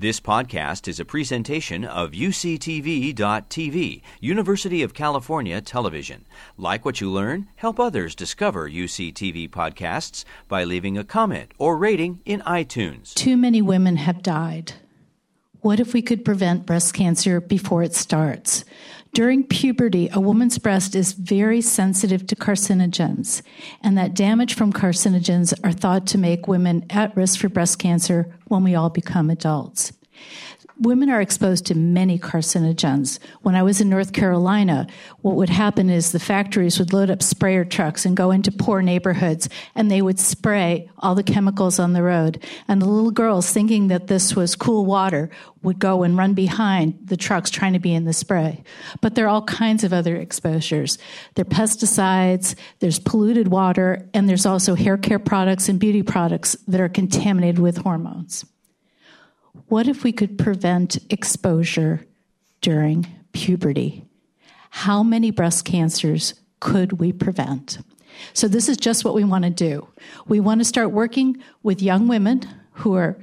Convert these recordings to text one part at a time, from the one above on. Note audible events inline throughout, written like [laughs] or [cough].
This podcast is a presentation of UCTV.tv, University of California Television. Like what you learn, help others discover UCTV podcasts by leaving a comment or rating in iTunes. Too many women have died. What if we could prevent breast cancer before it starts? During puberty, a woman's breast is very sensitive to carcinogens, and that damage from carcinogens are thought to make women at risk for breast cancer when we all become adults women are exposed to many carcinogens. When I was in North Carolina, what would happen is the factories would load up sprayer trucks and go into poor neighborhoods and they would spray all the chemicals on the road. And the little girls, thinking that this was cool water, would go and run behind the trucks trying to be in the spray. But there are all kinds of other exposures. There are pesticides, there's polluted water, and there's also hair care products and beauty products that are contaminated with hormones. What if we could prevent exposure during puberty? How many breast cancers could we prevent? So, this is just what we want to do. We want to start working with young women who are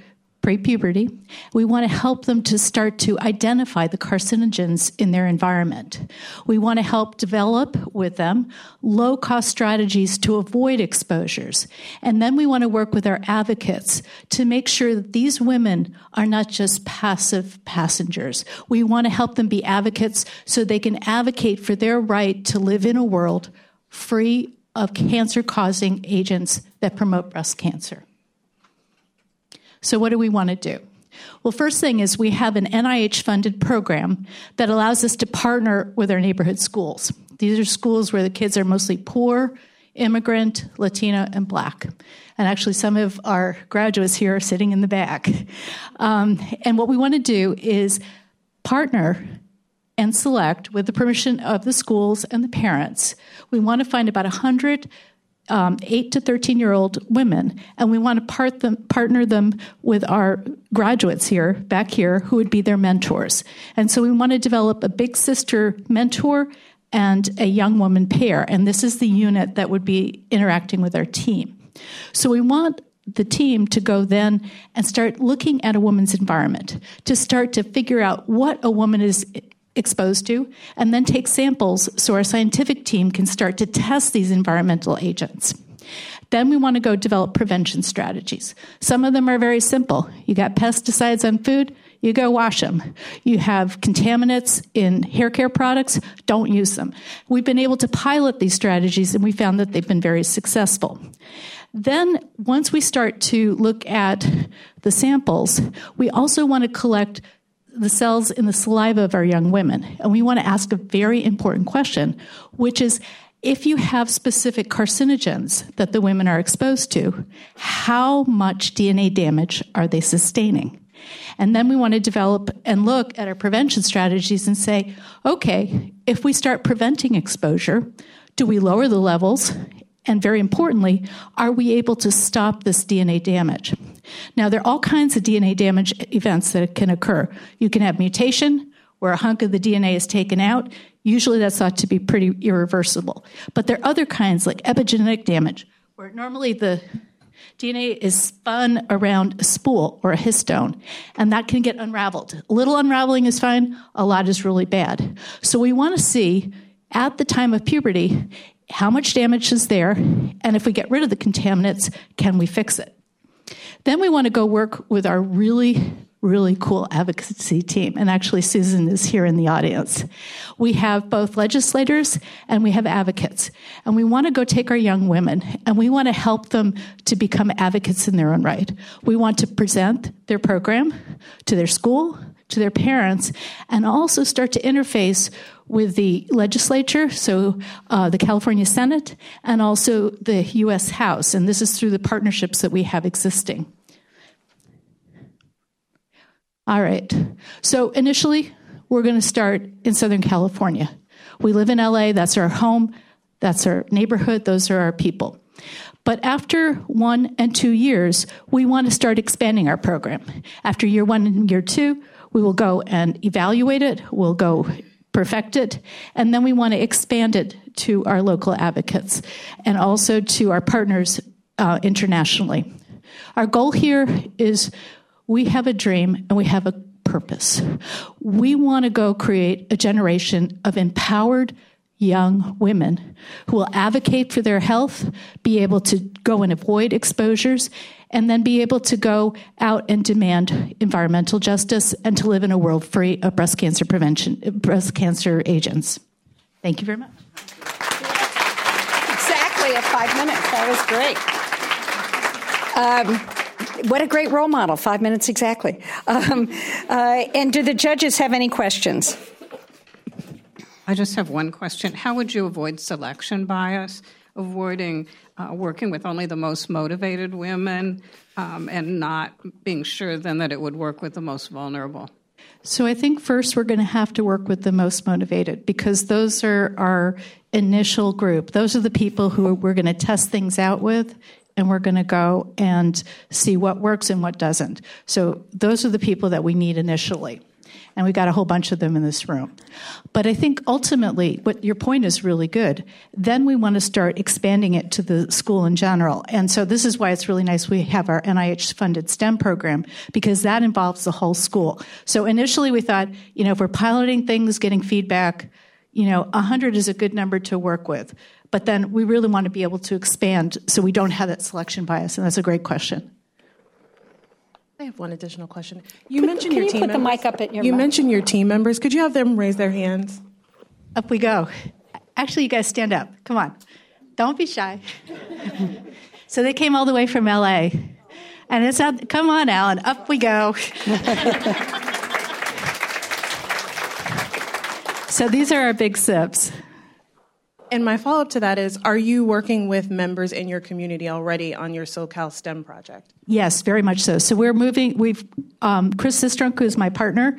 pre puberty. We want to help them to start to identify the carcinogens in their environment. We want to help develop with them low cost strategies to avoid exposures. And then we want to work with our advocates to make sure that these women are not just passive passengers. We want to help them be advocates so they can advocate for their right to live in a world free of cancer causing agents that promote breast cancer. So, what do we want to do? Well, first thing is we have an NIH funded program that allows us to partner with our neighborhood schools. These are schools where the kids are mostly poor, immigrant, Latina, and black. And actually, some of our graduates here are sitting in the back. Um, and what we want to do is partner and select, with the permission of the schools and the parents, we want to find about 100 um, 8 to 13 year old women, and we want to part them, partner them with our graduates here, back here, who would be their mentors. And so we want to develop a big sister mentor and a young woman pair, and this is the unit that would be interacting with our team. So we want the team to go then and start looking at a woman's environment, to start to figure out what a woman is exposed to, and then take samples so our scientific team can start to test these environmental agents. Then we want to go develop prevention strategies. Some of them are very simple. You got pesticides on food, you go wash them. You have contaminants in hair care products, don't use them. We've been able to pilot these strategies and we found that they've been very successful. Then, once we start to look at the samples, we also want to collect the cells in the saliva of our young women. And we want to ask a very important question, which is if you have specific carcinogens that the women are exposed to, how much DNA damage are they sustaining? And then we want to develop and look at our prevention strategies and say, okay, if we start preventing exposure, do we lower the levels? And very importantly, are we able to stop this DNA damage? Now, there are all kinds of DNA damage events that can occur. You can have mutation, where a hunk of the DNA is taken out. Usually that's thought to be pretty irreversible. But there are other kinds, like epigenetic damage, where normally the DNA is spun around a spool or a histone, and that can get unraveled. A little unraveling is fine, a lot is really bad. So we want to see at the time of puberty how much damage is there, and if we get rid of the contaminants, can we fix it? Then we want to go work with our really, really cool advocacy team. And actually, Susan is here in the audience. We have both legislators and we have advocates. And we want to go take our young women and we want to help them to become advocates in their own right. We want to present their program to their school, to their parents, and also start to interface with the legislature, so uh, the California Senate, and also the U.S. House. And this is through the partnerships that we have existing. All right. So initially, we're going to start in Southern California. We live in LA, that's our home, that's our neighborhood, those are our people. But after one and two years, we want to start expanding our program. After year one and year two, we will go and evaluate it, we'll go perfect it, and then we want to expand it to our local advocates and also to our partners uh, internationally. Our goal here is we have a dream and we have a purpose. We want to go create a generation of empowered young women who will advocate for their health, be able to go and avoid exposures, and then be able to go out and demand environmental justice and to live in a world free of breast cancer prevention, breast cancer agents. Thank you very much. Exactly at five minutes. That was great. Um, what a great role model. Five minutes exactly. Um, uh, and do the judges have any questions? I just have one question. How would you avoid selection bias, avoiding uh, working with only the most motivated women um, and not being sure then that it would work with the most vulnerable? So I think first we're going to have to work with the most motivated because those are our initial group. Those are the people who we're going to test things out with and we're going to go and see what works and what doesn't. So those are the people that we need initially. And we got a whole bunch of them in this room. But I think ultimately, what your point is really good. Then we want to start expanding it to the school in general. And so this is why it's really nice we have our NIH funded STEM program because that involves the whole school. So initially we thought, you know, if we're piloting things, getting feedback, you know, 100 is a good number to work with. But then we really want to be able to expand so we don't have that selection bias. And that's a great question. I have one additional question. You mentioned can your you team put the members. mic up at your You mouth? mentioned your team members. Could you have them raise their hands? Up we go. Actually, you guys stand up. Come on. Don't be shy. [laughs] so they came all the way from LA. And it's out, come on, Alan, up we go. [laughs] so these are our big sips. And my follow up to that is Are you working with members in your community already on your SoCal STEM project? Yes, very much so. So we're moving. We've um, Chris Sistrunk, who's my partner.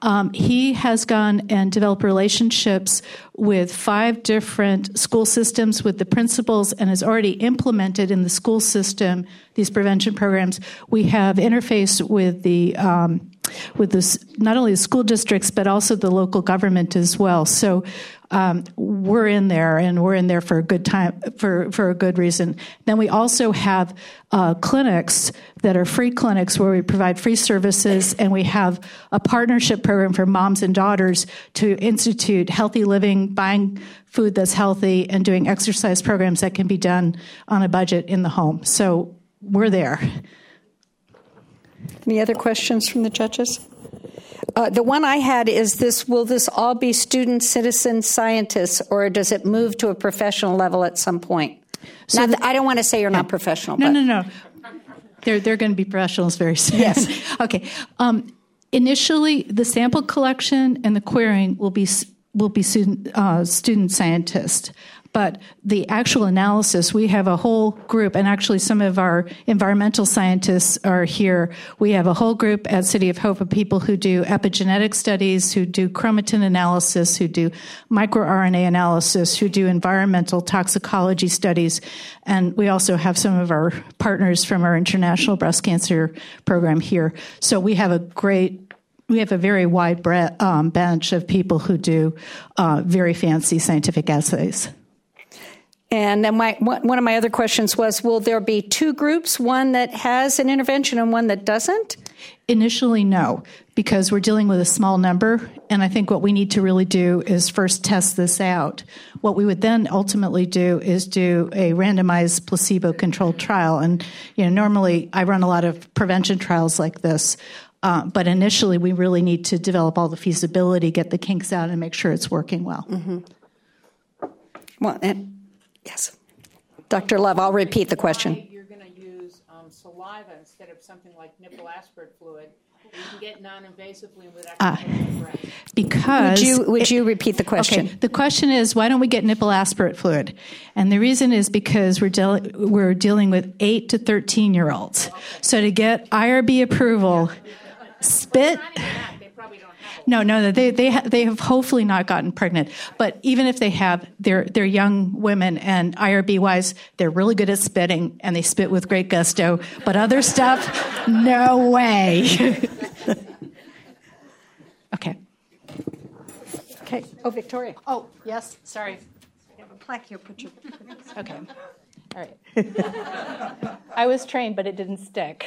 Um, he has gone and developed relationships with five different school systems with the principals and has already implemented in the school system these prevention programs. We have interfaced with the um, with this, not only the school districts but also the local government as well. So um, we're in there, and we're in there for a good time for for a good reason. Then we also have uh, clinics that are free clinics where we provide free services, and we have a partnership program for moms and daughters to institute healthy living, buying food that's healthy, and doing exercise programs that can be done on a budget in the home. So we're there. Any other questions from the judges? Uh, the one I had is this Will this all be student, citizen, scientists, or does it move to a professional level at some point? So not the, I don't want to say you're not professional. No, but. no, no. They're, they're going to be professionals very soon. Yes. [laughs] okay. Um, initially, the sample collection and the querying will be will be student, uh, student scientists but the actual analysis, we have a whole group, and actually some of our environmental scientists are here. We have a whole group at City of Hope of people who do epigenetic studies, who do chromatin analysis, who do microRNA analysis, who do environmental toxicology studies. And we also have some of our partners from our international breast cancer program here. So we have a great we have a very wide bre- um, bench of people who do uh, very fancy scientific assays. And then my, one of my other questions was Will there be two groups, one that has an intervention and one that doesn't? Initially, no, because we're dealing with a small number. And I think what we need to really do is first test this out. What we would then ultimately do is do a randomized placebo controlled trial. And, you know, normally I run a lot of prevention trials like this. Uh, but initially, we really need to develop all the feasibility, get the kinks out, and make sure it's working well. Mm-hmm. Well, and Yes. Dr. Love, I'll repeat the question. You're going to use um, saliva instead of something like nipple aspirate fluid. You can get non-invasively without uh, because would you would you repeat the question? Okay, the question is why don't we get nipple aspirate fluid? And the reason is because we're de- we're dealing with eight to thirteen year olds. So to get IRB approval, spit. No, no, they they ha- they have hopefully not gotten pregnant. But even if they have, they're they're young women, and IRB wise, they're really good at spitting, and they spit with great gusto. But other stuff, [laughs] no way. [laughs] okay. Okay. Oh, Victoria. Oh, yes. Sorry. You have a plaque here. Put your. [laughs] Okay. All right. I was trained, but it didn't stick.